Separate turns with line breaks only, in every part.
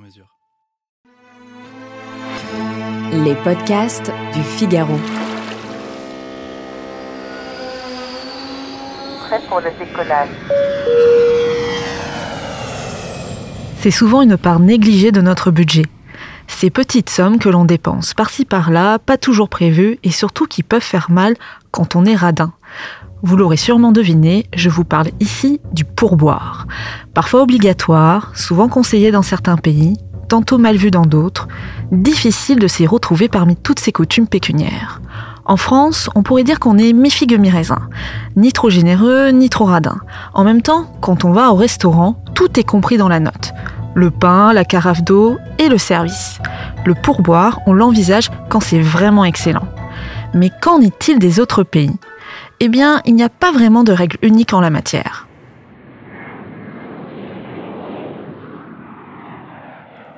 mesure.
Les podcasts du Figaro.
Prêt pour le décollage.
C'est souvent une part négligée de notre budget. Ces petites sommes que l'on dépense par-ci par-là, pas toujours prévues et surtout qui peuvent faire mal quand on est radin. Vous l'aurez sûrement deviné, je vous parle ici du pourboire. Parfois obligatoire, souvent conseillé dans certains pays, tantôt mal vu dans d'autres, difficile de s'y retrouver parmi toutes ces coutumes pécuniaires. En France, on pourrait dire qu'on est mi-figue mi-raisin, ni trop généreux, ni trop radin. En même temps, quand on va au restaurant, tout est compris dans la note. Le pain, la carafe d'eau et le service. Le pourboire, on l'envisage quand c'est vraiment excellent. Mais qu'en est-il des autres pays? Eh bien, il n'y a pas vraiment de règle unique en la matière.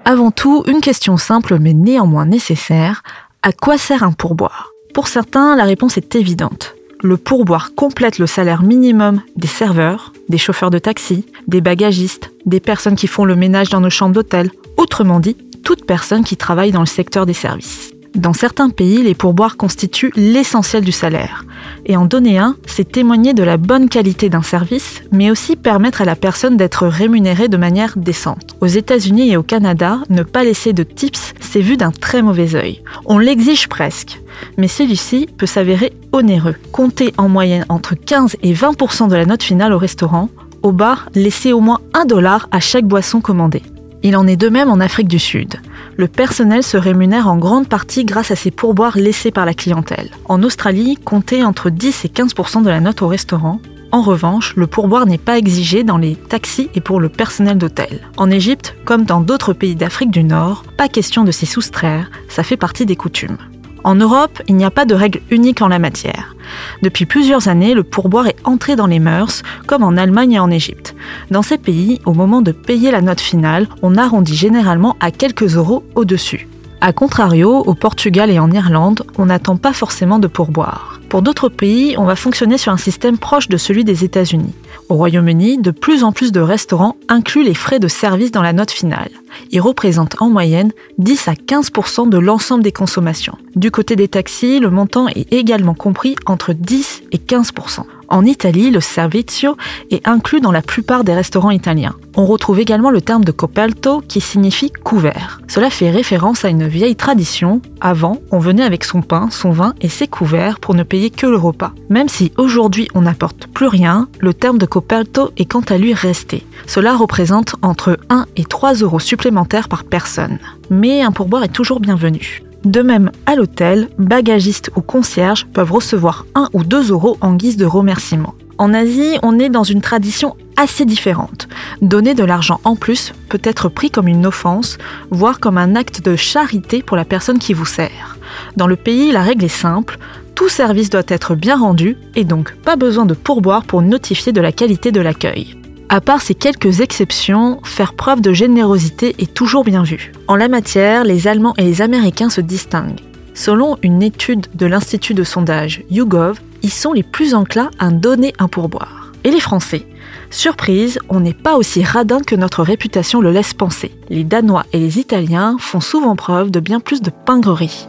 Avant tout, une question simple mais néanmoins nécessaire, à quoi sert un pourboire? Pour certains, la réponse est évidente. Le pourboire complète le salaire minimum des serveurs, des chauffeurs de taxi, des bagagistes, des personnes qui font le ménage dans nos chambres d'hôtel, autrement dit, toute personne qui travaille dans le secteur des services. Dans certains pays, les pourboires constituent l'essentiel du salaire. Et en donner un, c'est témoigner de la bonne qualité d'un service, mais aussi permettre à la personne d'être rémunérée de manière décente. Aux États-Unis et au Canada, ne pas laisser de tips, c'est vu d'un très mauvais œil. On l'exige presque, mais celui-ci peut s'avérer onéreux. Comptez en moyenne entre 15 et 20% de la note finale au restaurant. Au bar, laissez au moins 1 dollar à chaque boisson commandée. Il en est de même en Afrique du Sud. Le personnel se rémunère en grande partie grâce à ces pourboires laissés par la clientèle. En Australie, comptez entre 10 et 15% de la note au restaurant. En revanche, le pourboire n'est pas exigé dans les taxis et pour le personnel d'hôtel. En Égypte, comme dans d'autres pays d'Afrique du Nord, pas question de s'y soustraire, ça fait partie des coutumes. En Europe, il n'y a pas de règle unique en la matière. Depuis plusieurs années, le pourboire est entré dans les mœurs, comme en Allemagne et en Égypte. Dans ces pays, au moment de payer la note finale, on arrondit généralement à quelques euros au-dessus. A contrario, au Portugal et en Irlande, on n'attend pas forcément de pourboire. Pour d'autres pays, on va fonctionner sur un système proche de celui des États-Unis. Au Royaume-Uni, de plus en plus de restaurants incluent les frais de service dans la note finale. Ils représentent en moyenne 10 à 15% de l'ensemble des consommations. Du côté des taxis, le montant est également compris entre 10 et 15% en Italie, le servizio est inclus dans la plupart des restaurants italiens. On retrouve également le terme de coperto qui signifie couvert. Cela fait référence à une vieille tradition. Avant, on venait avec son pain, son vin et ses couverts pour ne payer que le repas. Même si aujourd'hui on n'apporte plus rien, le terme de coperto est quant à lui resté. Cela représente entre 1 et 3 euros supplémentaires par personne. Mais un pourboire est toujours bienvenu. De même, à l'hôtel, bagagistes ou concierges peuvent recevoir 1 ou 2 euros en guise de remerciement. En Asie, on est dans une tradition assez différente. Donner de l'argent en plus peut être pris comme une offense, voire comme un acte de charité pour la personne qui vous sert. Dans le pays, la règle est simple, tout service doit être bien rendu et donc pas besoin de pourboire pour notifier de la qualité de l'accueil. À part ces quelques exceptions, faire preuve de générosité est toujours bien vu. En la matière, les Allemands et les Américains se distinguent. Selon une étude de l'Institut de sondage YouGov, ils sont les plus enclins à donner un pourboire. Et les Français? Surprise, on n'est pas aussi radin que notre réputation le laisse penser. Les Danois et les Italiens font souvent preuve de bien plus de pingrerie.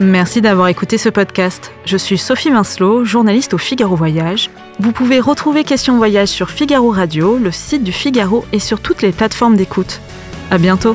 Merci d'avoir écouté ce podcast. Je suis Sophie Vincelot, journaliste au Figaro Voyage. Vous pouvez retrouver Question Voyage sur Figaro Radio, le site du Figaro et sur toutes les plateformes d'écoute. À bientôt!